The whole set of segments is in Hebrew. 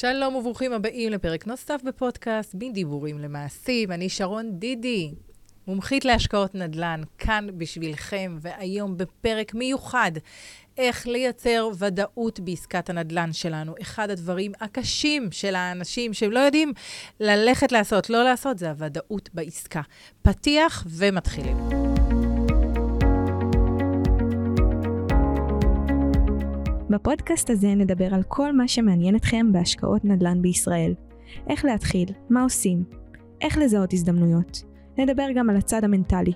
שלום וברוכים הבאים לפרק נוסף בפודקאסט, בין דיבורים למעשים. אני שרון דידי, מומחית להשקעות נדל"ן, כאן בשבילכם, והיום בפרק מיוחד, איך לייצר ודאות בעסקת הנדל"ן שלנו. אחד הדברים הקשים של האנשים שהם לא יודעים ללכת לעשות, לא לעשות, זה הוודאות בעסקה. פתיח ומתחילים. בפודקאסט הזה נדבר על כל מה שמעניין אתכם בהשקעות נדל"ן בישראל. איך להתחיל, מה עושים, איך לזהות הזדמנויות. נדבר גם על הצד המנטלי,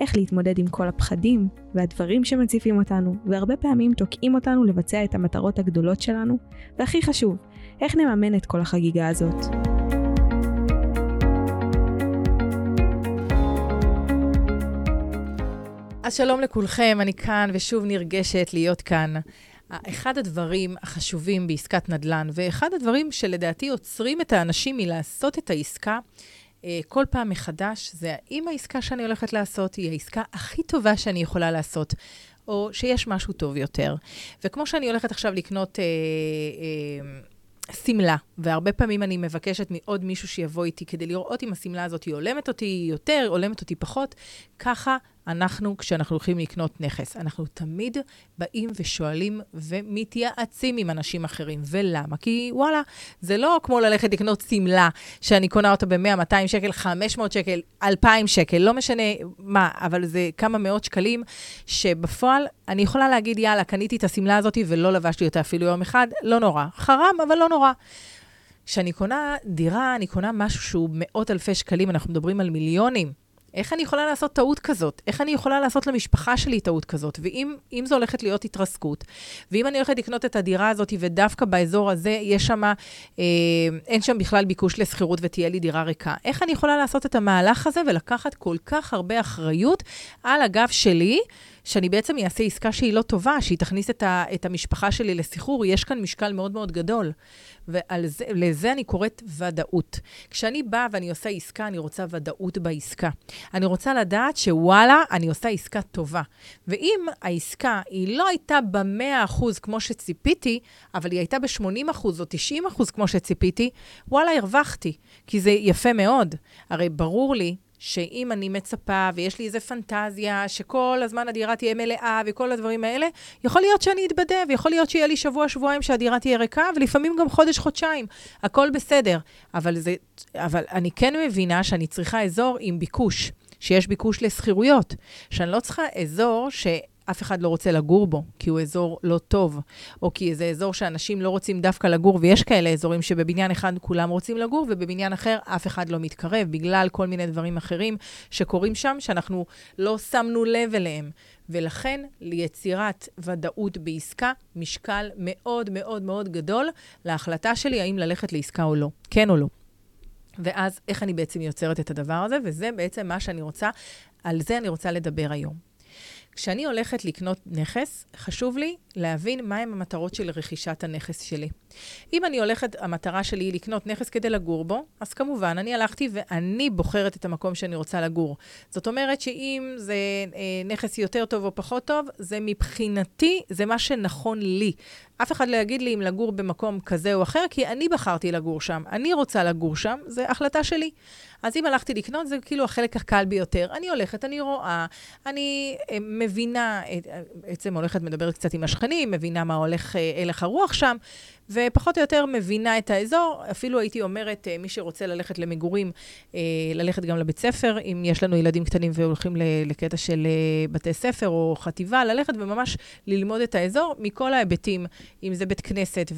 איך להתמודד עם כל הפחדים והדברים שמציפים אותנו, והרבה פעמים תוקעים אותנו לבצע את המטרות הגדולות שלנו, והכי חשוב, איך נממן את כל החגיגה הזאת. אז שלום לכולכם, אני כאן ושוב נרגשת להיות כאן. אחד הדברים החשובים בעסקת נדל"ן, ואחד הדברים שלדעתי עוצרים את האנשים מלעשות את העסקה אה, כל פעם מחדש, זה האם העסקה שאני הולכת לעשות היא העסקה הכי טובה שאני יכולה לעשות, או שיש משהו טוב יותר. וכמו שאני הולכת עכשיו לקנות... אה, אה, שמלה, והרבה פעמים אני מבקשת מעוד מישהו שיבוא איתי כדי לראות אם השמלה הזאת היא הולמת אותי יותר, הולמת אותי פחות. ככה אנחנו, כשאנחנו הולכים לקנות נכס, אנחנו תמיד באים ושואלים ומתייעצים עם אנשים אחרים. ולמה? כי וואלה, זה לא כמו ללכת לקנות שמלה שאני קונה אותה ב-100, 200 שקל, 500 שקל, 2,000 שקל, לא משנה מה, אבל זה כמה מאות שקלים, שבפועל אני יכולה להגיד, יאללה, קניתי את השמלה הזאת ולא לבשתי אותה אפילו יום אחד, לא נורא. חרם, אבל לא נורא. כשאני קונה דירה, אני קונה משהו שהוא מאות אלפי שקלים, אנחנו מדברים על מיליונים. איך אני יכולה לעשות טעות כזאת? איך אני יכולה לעשות למשפחה שלי טעות כזאת? ואם זו הולכת להיות התרסקות, ואם אני הולכת לקנות את הדירה הזאת, ודווקא באזור הזה יש שם, אה, אין שם בכלל ביקוש לשכירות ותהיה לי דירה ריקה, איך אני יכולה לעשות את המהלך הזה ולקחת כל כך הרבה אחריות על הגב שלי? שאני בעצם אעשה עסקה שהיא לא טובה, שהיא תכניס את, ה, את המשפחה שלי לסחרור, יש כאן משקל מאוד מאוד גדול. ולזה אני קוראת ודאות. כשאני באה ואני עושה עסקה, אני רוצה ודאות בעסקה. אני רוצה לדעת שוואלה, אני עושה עסקה טובה. ואם העסקה היא לא הייתה ב-100% כמו שציפיתי, אבל היא הייתה ב-80% או 90% כמו שציפיתי, וואלה, הרווחתי. כי זה יפה מאוד. הרי ברור לי שאם אני מצפה ויש לי איזו פנטזיה שכל הזמן הדירה תהיה מלאה וכל הדברים האלה, יכול להיות שאני אתבדה ויכול להיות שיהיה לי שבוע-שבועיים שהדירה תהיה ריקה, ולפעמים גם חודש-חודשיים. הכל בסדר. אבל, זה, אבל אני כן מבינה שאני צריכה אזור עם ביקוש, שיש ביקוש לשכירויות. שאני לא צריכה אזור ש... אף אחד לא רוצה לגור בו, כי הוא אזור לא טוב, או כי זה אזור שאנשים לא רוצים דווקא לגור, ויש כאלה אזורים שבבניין אחד כולם רוצים לגור, ובבניין אחר אף אחד לא מתקרב, בגלל כל מיני דברים אחרים שקורים שם, שאנחנו לא שמנו לב אליהם. ולכן, ליצירת ודאות בעסקה, משקל מאוד מאוד מאוד גדול להחלטה שלי האם ללכת לעסקה או לא, כן או לא. ואז איך אני בעצם יוצרת את הדבר הזה, וזה בעצם מה שאני רוצה, על זה אני רוצה לדבר היום. כשאני הולכת לקנות נכס, חשוב לי להבין מהם המטרות של רכישת הנכס שלי. אם אני הולכת, המטרה שלי היא לקנות נכס כדי לגור בו, אז כמובן, אני הלכתי ואני בוחרת את המקום שאני רוצה לגור. זאת אומרת שאם זה אה, נכס יותר טוב או פחות טוב, זה מבחינתי, זה מה שנכון לי. אף אחד לא יגיד לי אם לגור במקום כזה או אחר, כי אני בחרתי לגור שם. אני רוצה לגור שם, זו החלטה שלי. אז אם הלכתי לקנות, זה כאילו החלק הקל ביותר. אני הולכת, אני רואה, אני אה, מבינה, אה, בעצם הולכת, מדברת קצת עם השכנים, מבינה מה הולך הלך הרוח שם. ופחות או יותר מבינה את האזור. אפילו הייתי אומרת, אה, מי שרוצה ללכת למגורים, אה, ללכת גם לבית ספר, אם יש לנו ילדים קטנים והולכים לקטע של אה, בתי ספר או חטיבה, ללכת וממש ללמוד את האזור מכל ההיבטים, אם זה בית כנסת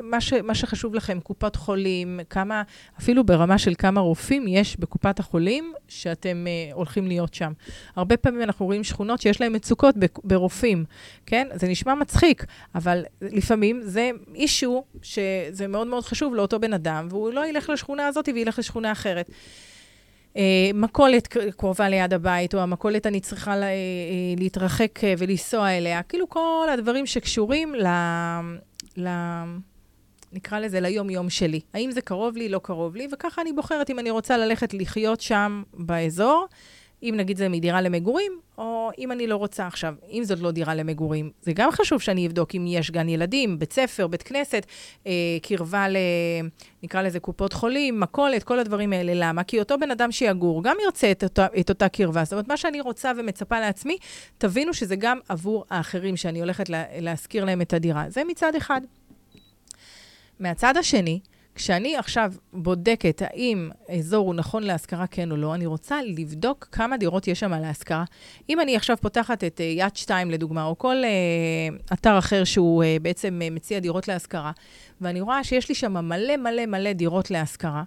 ומה ש, שחשוב לכם, קופת חולים, כמה, אפילו ברמה של כמה רופאים יש בקופת החולים שאתם הולכים להיות שם. הרבה פעמים אנחנו רואים שכונות שיש להן מצוקות ברופאים, כן? זה נשמע מצחיק, אבל לפעמים זה אישו שזה מאוד מאוד חשוב לאותו בן אדם, והוא לא ילך לשכונה הזאת וילך לשכונה אחרת. Uh, מכולת קרובה ליד הבית, או המכולת אני צריכה לה, uh, להתרחק uh, ולנסוע אליה, כאילו כל הדברים שקשורים ל... ל... נקרא לזה ליום-יום שלי. האם זה קרוב לי, לא קרוב לי, וככה אני בוחרת אם אני רוצה ללכת לחיות שם באזור, אם נגיד זה מדירה למגורים, או אם אני לא רוצה עכשיו, אם זאת לא דירה למגורים, זה גם חשוב שאני אבדוק אם יש גן ילדים, בית ספר, בית כנסת, אה, קרבה ל... נקרא לזה קופות חולים, מכולת, כל הדברים האלה. למה? כי אותו בן אדם שיגור גם ירצה את אותה, את אותה קרבה. זאת אומרת, מה שאני רוצה ומצפה לעצמי, תבינו שזה גם עבור האחרים שאני הולכת לה, להשכיר להם את הדירה. זה מצד אחד. מהצד השני, כשאני עכשיו בודקת האם אזור הוא נכון להשכרה כן או לא, אני רוצה לבדוק כמה דירות יש שם להשכרה. אם אני עכשיו פותחת את uh, יד 2 לדוגמה, או כל uh, אתר אחר שהוא uh, בעצם מציע דירות להשכרה, ואני רואה שיש לי שם מלא מלא מלא דירות להשכרה,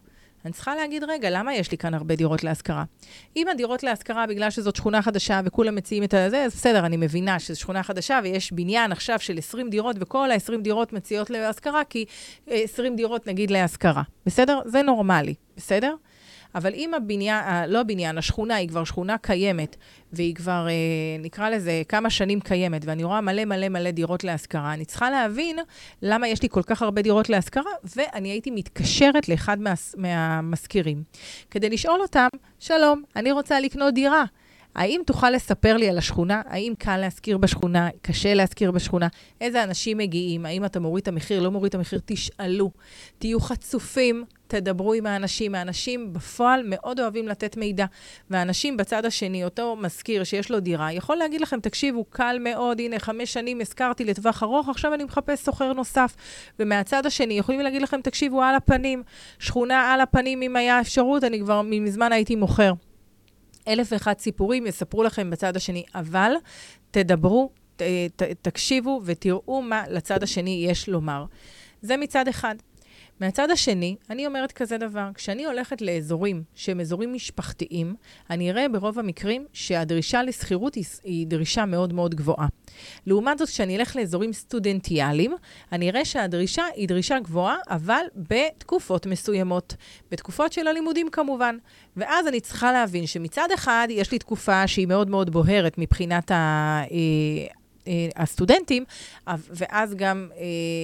אני צריכה להגיד, רגע, למה יש לי כאן הרבה דירות להשכרה? אם הדירות להשכרה, בגלל שזאת שכונה חדשה וכולם מציעים את זה, אז בסדר, אני מבינה שזו שכונה חדשה ויש בניין עכשיו של 20 דירות, וכל ה-20 דירות מציעות להשכרה, כי 20 דירות נגיד להשכרה. בסדר? זה נורמלי, בסדר? אבל אם הבניין, לא הבניין, השכונה היא כבר שכונה קיימת, והיא כבר, אה, נקרא לזה, כמה שנים קיימת, ואני רואה מלא מלא מלא דירות להשכרה, אני צריכה להבין למה יש לי כל כך הרבה דירות להשכרה, ואני הייתי מתקשרת לאחד מה, מהמשכירים, כדי לשאול אותם, שלום, אני רוצה לקנות דירה. האם תוכל לספר לי על השכונה? האם קל להשכיר בשכונה? קשה להשכיר בשכונה? איזה אנשים מגיעים? האם אתה מוריד את המחיר? לא מוריד את המחיר? תשאלו. תהיו חצופים, תדברו עם האנשים. האנשים בפועל מאוד אוהבים לתת מידע. והאנשים בצד השני, אותו מזכיר שיש לו דירה, יכול להגיד לכם, תקשיבו, קל מאוד, הנה, חמש שנים השכרתי לטווח ארוך, עכשיו אני מחפש סוחר נוסף. ומהצד השני, יכולים להגיד לכם, תקשיבו, על הפנים, שכונה על הפנים, אם היה אפשרות, אני כבר מזמן הייתי מוכר. אלף ואחד סיפורים יספרו לכם בצד השני, אבל תדברו, ת, ת, תקשיבו ותראו מה לצד השני יש לומר. זה מצד אחד. מהצד השני, אני אומרת כזה דבר, כשאני הולכת לאזורים שהם אזורים משפחתיים, אני אראה ברוב המקרים שהדרישה לשכירות היא, דרישה מאוד מאוד גבוהה. לעומת זאת, כשאני אלך לאזורים סטודנטיאליים, אני אראה שהדרישה היא דרישה גבוהה, אבל בתקופות מסוימות. בתקופות של הלימודים כמובן. ואז אני צריכה להבין שמצד אחד, יש לי תקופה שהיא מאוד מאוד בוהרת מבחינת ה... אה, הסטודנטים, ואז גם אה,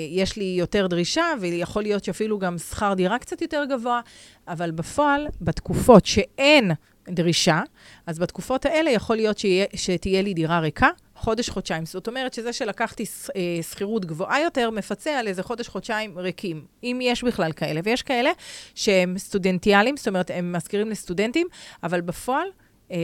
יש לי יותר דרישה, ויכול להיות שאפילו גם שכר דירה קצת יותר גבוה, אבל בפועל, בתקופות שאין דרישה, אז בתקופות האלה יכול להיות שיה, שתהיה לי דירה ריקה, חודש-חודשיים. זאת אומרת שזה שלקחתי אה, שכירות גבוהה יותר, מפצה על איזה חודש-חודשיים ריקים, אם יש בכלל כאלה. ויש כאלה שהם סטודנטיאליים, זאת אומרת, הם מזכירים לסטודנטים, אבל בפועל, אה,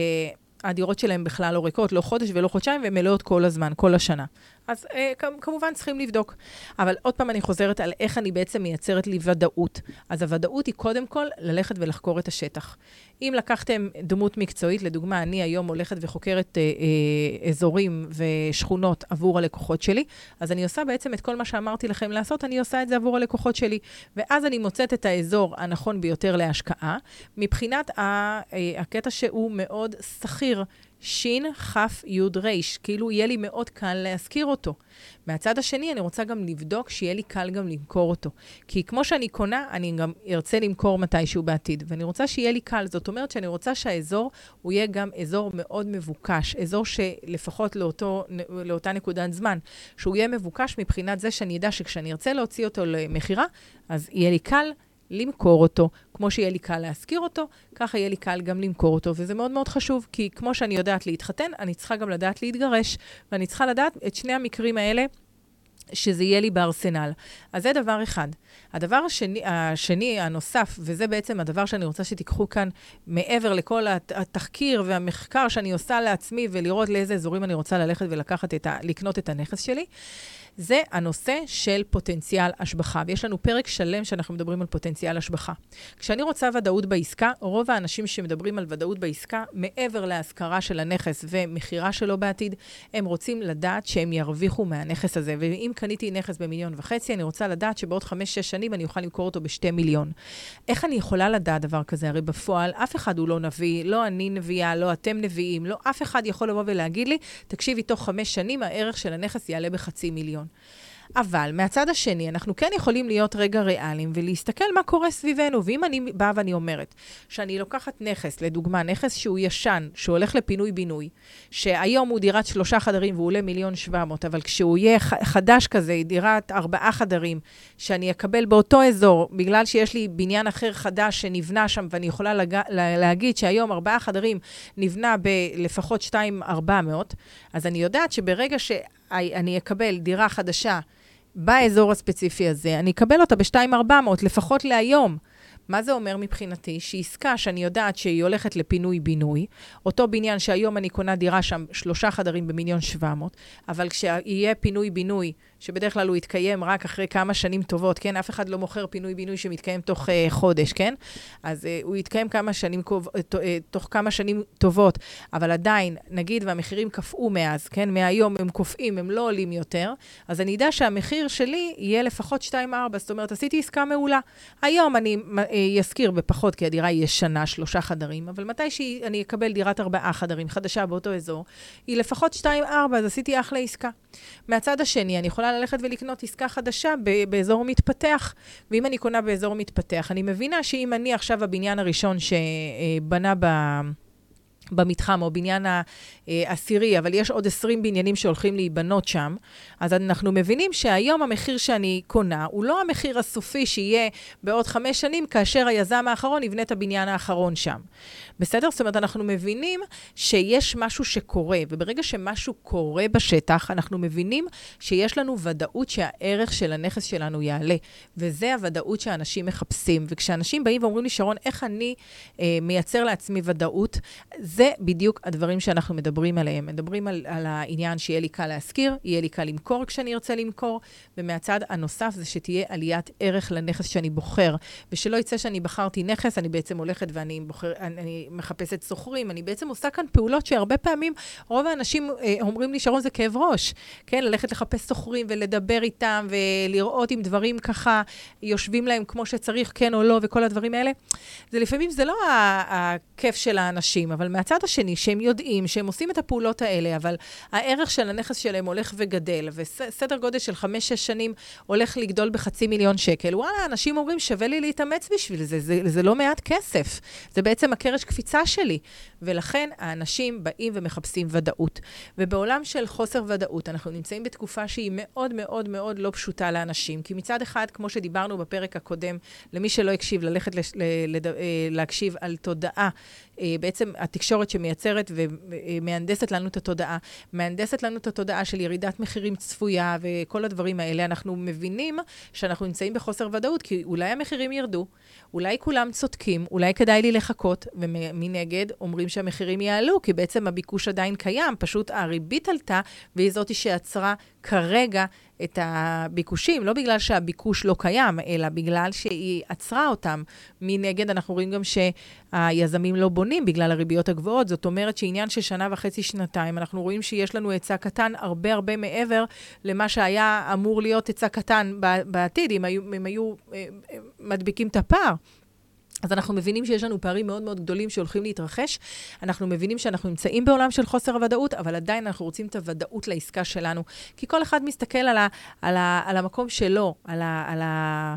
הדירות שלהם בכלל לא ריקות, לא חודש ולא חודשיים, והן מלאות כל הזמן, כל השנה. אז אה, כמובן צריכים לבדוק. אבל עוד פעם אני חוזרת על איך אני בעצם מייצרת לי ודאות. אז הוודאות היא קודם כל ללכת ולחקור את השטח. אם לקחתם דמות מקצועית, לדוגמה, אני היום הולכת וחוקרת אה, אה, אזורים ושכונות עבור הלקוחות שלי, אז אני עושה בעצם את כל מה שאמרתי לכם לעשות, אני עושה את זה עבור הלקוחות שלי. ואז אני מוצאת את האזור הנכון ביותר להשקעה, מבחינת ה, אה, הקטע שהוא מאוד שכיר. יוד, ריש. כאילו, יהיה לי מאוד קל להשכיר אותו. מהצד השני, אני רוצה גם לבדוק שיהיה לי קל גם למכור אותו. כי כמו שאני קונה, אני גם ארצה למכור מתישהו בעתיד. ואני רוצה שיהיה לי קל. זאת אומרת שאני רוצה שהאזור, הוא יהיה גם אזור מאוד מבוקש. אזור שלפחות לאותו, לאותה נקודת זמן, שהוא יהיה מבוקש מבחינת זה שאני אדע שכשאני ארצה להוציא אותו למכירה, אז יהיה לי קל למכור אותו. כמו שיהיה לי קל להשכיר אותו, ככה יהיה לי קל גם למכור אותו, וזה מאוד מאוד חשוב, כי כמו שאני יודעת להתחתן, אני צריכה גם לדעת להתגרש, ואני צריכה לדעת את שני המקרים האלה. שזה יהיה לי בארסנל. אז זה דבר אחד. הדבר השני, השני, הנוסף, וזה בעצם הדבר שאני רוצה שתיקחו כאן, מעבר לכל התחקיר והמחקר שאני עושה לעצמי, ולראות לאיזה אזורים אני רוצה ללכת ולקחת את ה... לקנות את הנכס שלי, זה הנושא של פוטנציאל השבחה. ויש לנו פרק שלם שאנחנו מדברים על פוטנציאל השבחה. כשאני רוצה ודאות בעסקה, רוב האנשים שמדברים על ודאות בעסקה, מעבר להשכרה של הנכס ומכירה שלו בעתיד, הם רוצים לדעת שהם ירוויחו מהנכס הזה. ואם קניתי נכס במיליון וחצי, אני רוצה לדעת שבעוד חמש-שש שנים אני אוכל למכור אותו בשתי מיליון. איך אני יכולה לדעת דבר כזה? הרי בפועל, אף אחד הוא לא נביא, לא אני נביאה, לא אתם נביאים, לא אף אחד יכול לבוא ולהגיד לי, תקשיבי, תוך חמש שנים הערך של הנכס יעלה בחצי מיליון. אבל מהצד השני, אנחנו כן יכולים להיות רגע ריאליים ולהסתכל מה קורה סביבנו. ואם אני באה ואני אומרת שאני לוקחת נכס, לדוגמה, נכס שהוא ישן, שהוא הולך לפינוי-בינוי, שהיום הוא דירת שלושה חדרים והוא עולה מיליון שבע מאות, אבל כשהוא יהיה חדש כזה, דירת ארבעה חדרים, שאני אקבל באותו אזור, בגלל שיש לי בניין אחר חדש שנבנה שם, ואני יכולה לג... להגיד שהיום ארבעה חדרים נבנה בלפחות שתיים ארבע מאות, אז אני יודעת שברגע שאני אקבל דירה חדשה, באזור הספציפי הזה, אני אקבל אותה ב-2,400, לפחות להיום. מה זה אומר מבחינתי? שעסקה שאני יודעת שהיא הולכת לפינוי-בינוי, אותו בניין שהיום אני קונה דירה שם, שלושה חדרים במיליון שבע מאות, אבל כשיהיה פינוי-בינוי שבדרך כלל הוא יתקיים רק אחרי כמה שנים טובות, כן? אף אחד לא מוכר פינוי-בינוי שמתקיים תוך uh, חודש, כן? אז uh, הוא יתקיים כמה שנים, uh, תוך כמה שנים טובות, אבל עדיין, נגיד והמחירים קפאו מאז, כן? מהיום הם קופאים, הם לא עולים יותר, אז אני אדע שהמחיר שלי יהיה לפחות 2-4, זאת אומרת, עשיתי עסקה מעולה. היום אני אזכיר בפחות, כי הדירה היא ישנה, שלושה חדרים, אבל מתי שאני אקבל דירת ארבעה חדרים חדשה באותו אזור, היא לפחות 2-4, אז עשיתי אחלה עסקה. מהצד השני, אני יכולה יכולה ללכת ולקנות עסקה חדשה באזור מתפתח. ואם אני קונה באזור מתפתח, אני מבינה שאם אני עכשיו הבניין הראשון שבנה ב... במתחם, או בניין העשירי, אבל יש עוד 20 בניינים שהולכים להיבנות שם, אז אנחנו מבינים שהיום המחיר שאני קונה הוא לא המחיר הסופי שיהיה בעוד חמש שנים, כאשר היזם האחרון יבנה את הבניין האחרון שם. בסדר? זאת אומרת, אנחנו מבינים שיש משהו שקורה, וברגע שמשהו קורה בשטח, אנחנו מבינים שיש לנו ודאות שהערך של הנכס שלנו יעלה, וזה הוודאות שאנשים מחפשים. וכשאנשים באים ואומרים לי, שרון, איך אני אה, מייצר לעצמי ודאות, זה בדיוק הדברים שאנחנו מדברים עליהם. מדברים על, על העניין שיהיה לי קל להשכיר, יהיה לי קל למכור כשאני ארצה למכור, ומהצד הנוסף זה שתהיה עליית ערך לנכס שאני בוחר, ושלא יצא שאני בחרתי נכס, אני בעצם הולכת ואני בוחר, אני מחפשת סוחרים, אני בעצם עושה כאן פעולות שהרבה פעמים רוב האנשים אה, אומרים לי, שרון, זה כאב ראש. כן, ללכת לחפש סוחרים ולדבר איתם ולראות אם דברים ככה יושבים להם כמו שצריך, כן או לא, וכל הדברים האלה. זה לפעמים, זה לא הכיף של האנשים, אבל מהצד השני, שהם יודעים שהם עושים את הפעולות האלה, אבל הערך של הנכס שלהם הולך וגדל, וסדר גודל של חמש-שש שנים הולך לגדול בחצי מיליון שקל, וואלה, אנשים אומרים, שווה לי להתאמץ בשביל זה, זה, זה לא מעט כסף. זה בעצם הקרש קפיצה שלי. ולכן האנשים באים ומחפשים ודאות. ובעולם של חוסר ודאות, אנחנו נמצאים בתקופה שהיא מאוד מאוד מאוד לא פשוטה לאנשים. כי מצד אחד, כמו שדיברנו בפרק הקודם, למי שלא הקשיב, ללכת לש, ל, לד, אה, להקשיב על תודעה, בעצם התקשורת שמייצרת ומהנדסת לנו את התודעה, מהנדסת לנו את התודעה של ירידת מחירים צפויה וכל הדברים האלה. אנחנו מבינים שאנחנו נמצאים בחוסר ודאות, כי אולי המחירים ירדו, אולי כולם צודקים, אולי כדאי לי לחכות, ומנגד אומרים שהמחירים יעלו, כי בעצם הביקוש עדיין קיים, פשוט הריבית עלתה, והיא זאתי שעצרה כרגע את הביקושים, לא בגלל שהביקוש לא קיים, אלא בגלל שהיא עצרה אותם. מנגד, אנחנו רואים גם שהיזמים לא בונים בגלל הריביות הגבוהות. זאת אומרת שעניין של שנה וחצי, שנתיים, אנחנו רואים שיש לנו היצע קטן הרבה הרבה מעבר למה שהיה אמור להיות היצע קטן בעתיד, אם היו, אם היו אה, אה, מדביקים את הפער. אז אנחנו מבינים שיש לנו פערים מאוד מאוד גדולים שהולכים להתרחש. אנחנו מבינים שאנחנו נמצאים בעולם של חוסר הוודאות, אבל עדיין אנחנו רוצים את הוודאות לעסקה שלנו. כי כל אחד מסתכל על, ה, על, ה, על המקום שלו, על ה... על ה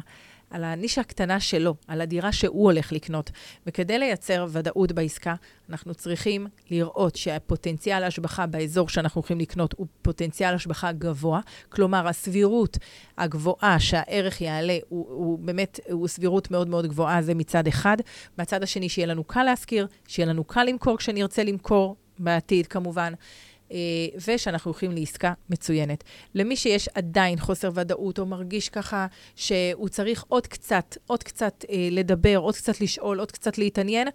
על הנישה הקטנה שלו, על הדירה שהוא הולך לקנות. וכדי לייצר ודאות בעסקה, אנחנו צריכים לראות שהפוטנציאל ההשבחה באזור שאנחנו הולכים לקנות הוא פוטנציאל השבחה גבוה. כלומר, הסבירות הגבוהה שהערך יעלה הוא, הוא באמת, הוא סבירות מאוד מאוד גבוהה, זה מצד אחד. מהצד השני, שיהיה לנו קל להשכיר, שיהיה לנו קל למכור כשנרצה למכור בעתיד, כמובן. אה, ושאנחנו הולכים לעסקה מצוינת. למי שיש עדיין חוסר ודאות, או מרגיש ככה שהוא צריך עוד קצת, עוד קצת אה, לדבר, עוד קצת לשאול, עוד קצת להתעניין,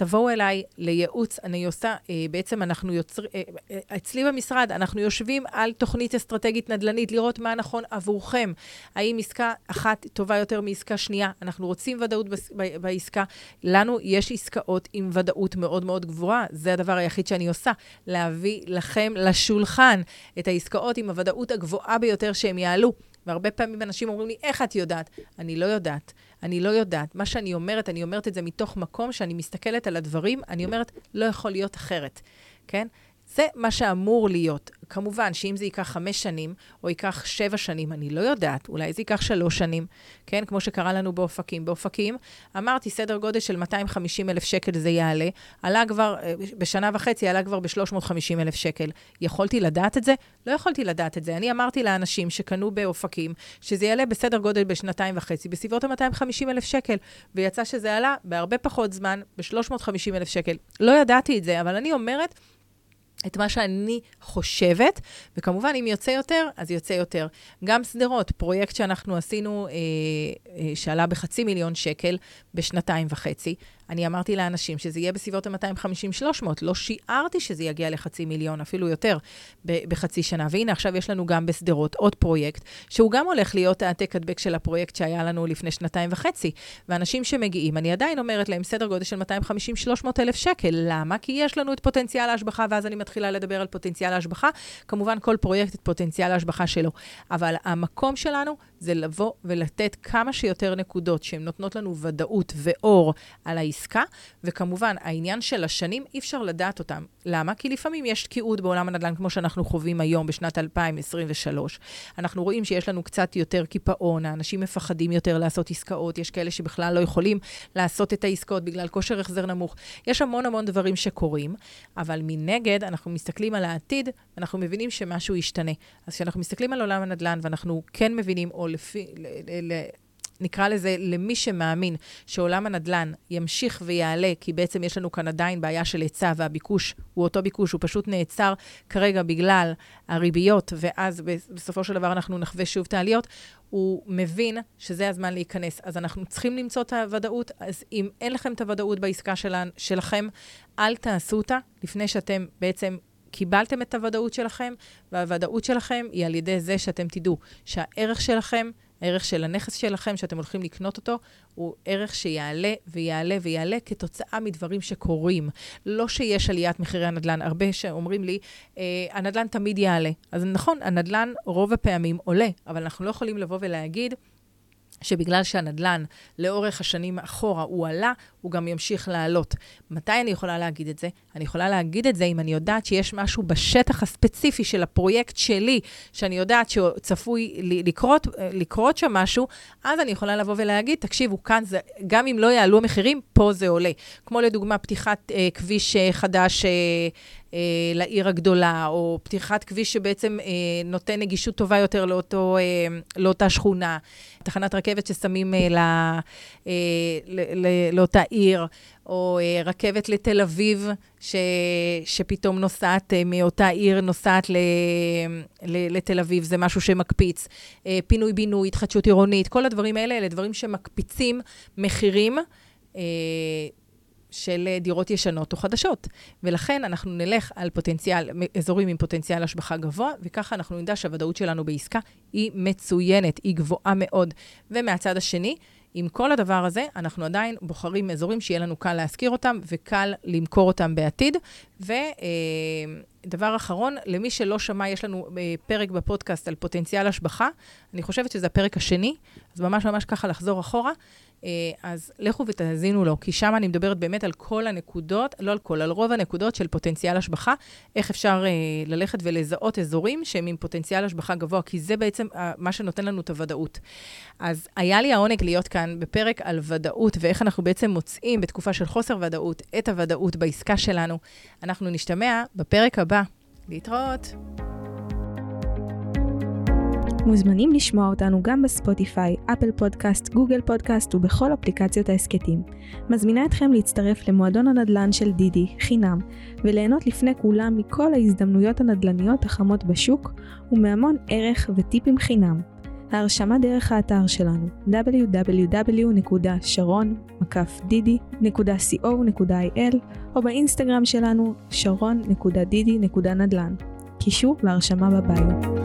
תבואו אליי לייעוץ, אני עושה, אה, בעצם אנחנו יוצרים, אה, אה, אצלי במשרד, אנחנו יושבים על תוכנית אסטרטגית נדל"נית, לראות מה נכון עבורכם. האם עסקה אחת טובה יותר מעסקה שנייה? אנחנו רוצים ודאות בעסקה. לנו יש עסקאות עם ודאות מאוד מאוד גבוהה, זה הדבר היחיד שאני עושה, להביא לכם לשולחן את העסקאות עם הוודאות הגבוהה ביותר שהם יעלו. והרבה פעמים אנשים אומרים לי, איך את יודעת? אני לא יודעת. אני לא יודעת. מה שאני אומרת, אני אומרת את זה מתוך מקום שאני מסתכלת על הדברים, אני אומרת, לא יכול להיות אחרת, כן? זה מה שאמור להיות. כמובן שאם זה ייקח חמש שנים, או ייקח שבע שנים, אני לא יודעת, אולי זה ייקח שלוש שנים, כן? כמו שקרה לנו באופקים. באופקים, אמרתי, סדר גודל של 250 אלף שקל זה יעלה, עלה כבר, אה, בשנה וחצי עלה כבר ב-350 אלף שקל. יכולתי לדעת את זה? לא יכולתי לדעת את זה. אני אמרתי לאנשים שקנו באופקים, שזה יעלה בסדר גודל בשנתיים וחצי, בסביבות ה-250 אלף שקל, ויצא שזה עלה בהרבה פחות זמן, ב-350 אלף שקל. לא ידעתי את זה, אבל אני אומרת, את מה שאני חושבת, וכמובן, אם יוצא יותר, אז יוצא יותר. גם שדרות, פרויקט שאנחנו עשינו, אה, אה, שעלה בחצי מיליון שקל בשנתיים וחצי, אני אמרתי לאנשים שזה יהיה בסביבות ה-250-300, לא שיערתי שזה יגיע לחצי מיליון, אפילו יותר, בחצי שנה. והנה, עכשיו יש לנו גם בשדרות עוד פרויקט, שהוא גם הולך להיות העתק הדבק של הפרויקט שהיה לנו לפני שנתיים וחצי. ואנשים שמגיעים, אני עדיין אומרת להם, סדר גודל של 250-300 אלף שקל. למה? כי יש לנו את פוטנציאל ההשבחה, ואז אני מתחילה לדבר על פוטנציאל ההשבחה. כמובן, כל פרויקט את פוטנציאל ההשבחה שלו. אבל המקום שלנו זה לבוא ולתת כמה שיותר נקודות שהן נותנות לנו ודאות ואור על העסקה, וכמובן, העניין של השנים, אי אפשר לדעת אותם. למה? כי לפעמים יש תקיעות בעולם הנדל"ן, כמו שאנחנו חווים היום, בשנת 2023. אנחנו רואים שיש לנו קצת יותר קיפאון, האנשים מפחדים יותר לעשות עסקאות, יש כאלה שבכלל לא יכולים לעשות את העסקאות בגלל כושר החזר נמוך. יש המון המון דברים שקורים, אבל מנגד, אנחנו מסתכלים על העתיד, אנחנו מבינים שמשהו ישתנה. אז כשאנחנו מסתכלים על עולם הנדל"ן, ואנחנו כן מבינים, או לפי, ל, ל, נקרא לזה, למי שמאמין שעולם הנדל"ן ימשיך ויעלה, כי בעצם יש לנו כאן עדיין בעיה של היצע, והביקוש הוא אותו ביקוש, הוא פשוט נעצר כרגע בגלל הריביות, ואז בסופו של דבר אנחנו נחווה שוב את העליות, הוא מבין שזה הזמן להיכנס. אז אנחנו צריכים למצוא את הוודאות, אז אם אין לכם את הוודאות בעסקה של, שלכם, אל תעשו אותה לפני שאתם בעצם קיבלתם את הוודאות שלכם, והוודאות שלכם היא על ידי זה שאתם תדעו שהערך שלכם, הערך של הנכס שלכם, שאתם הולכים לקנות אותו, הוא ערך שיעלה ויעלה ויעלה כתוצאה מדברים שקורים. לא שיש עליית מחירי הנדל"ן. הרבה שאומרים לי, אה, הנדל"ן תמיד יעלה. אז נכון, הנדל"ן רוב הפעמים עולה, אבל אנחנו לא יכולים לבוא ולהגיד, שבגלל שהנדלן לאורך השנים אחורה הוא עלה, הוא גם ימשיך לעלות. מתי אני יכולה להגיד את זה? אני יכולה להגיד את זה אם אני יודעת שיש משהו בשטח הספציפי של הפרויקט שלי, שאני יודעת שצפוי לקרות, לקרות שם משהו, אז אני יכולה לבוא ולהגיד, תקשיבו, כאן זה, גם אם לא יעלו המחירים, פה זה עולה. כמו לדוגמה, פתיחת אה, כביש אה, חדש אה, לעיר הגדולה, או פתיחת כביש שבעצם אה, נותן נגישות טובה יותר לאותו, אה, לאותה שכונה, תחנת רכבת ששמים אה, לא, אה, ל, ל, לאותה עיר, או אה, רכבת לתל אביב, ש, שפתאום נוסעת אה, מאותה עיר, נוסעת ל, ל, לתל אביב, זה משהו שמקפיץ. אה, פינוי-בינוי, התחדשות עירונית, כל הדברים האלה, אלה דברים שמקפיצים מחירים. של אה, דירות ישנות או חדשות. ולכן אנחנו נלך על פוטנציאל, אזורים עם פוטנציאל השבחה גבוה, וככה אנחנו נדע שהוודאות שלנו בעסקה היא מצוינת, היא גבוהה מאוד. ומהצד השני, עם כל הדבר הזה, אנחנו עדיין בוחרים אזורים שיהיה לנו קל להשכיר אותם וקל למכור אותם בעתיד. ודבר אה, אחרון, למי שלא שמע, יש לנו אה, פרק בפודקאסט על פוטנציאל השבחה. אני חושבת שזה הפרק השני, אז ממש ממש ככה לחזור אחורה. אה, אז לכו ותאזינו לו, כי שם אני מדברת באמת על כל הנקודות, לא על כל, על רוב הנקודות של פוטנציאל השבחה, איך אפשר אה, ללכת ולזהות אזורים שהם עם פוטנציאל השבחה גבוה, כי זה בעצם אה, מה שנותן לנו את הוודאות. אז היה לי העונג להיות כאן בפרק על ודאות, ואיך אנחנו בעצם מוצאים בתקופה של חוסר ודאות את הוודאות בעסקה שלנו. אנחנו נשתמע בפרק הבא. להתראות. מוזמנים לשמוע אותנו גם בספוטיפיי, אפל פודקאסט, גוגל פודקאסט ובכל אפליקציות ההסכתים. מזמינה אתכם להצטרף למועדון הנדל"ן של דידי, חינם, וליהנות לפני כולם מכל ההזדמנויות הנדל"ניות החמות בשוק, ומהמון ערך וטיפים חינם. ההרשמה דרך האתר שלנו www.sharon.didi.co.il או באינסטגרם שלנו sharon.didi.נדל"ן. קישור להרשמה בביו.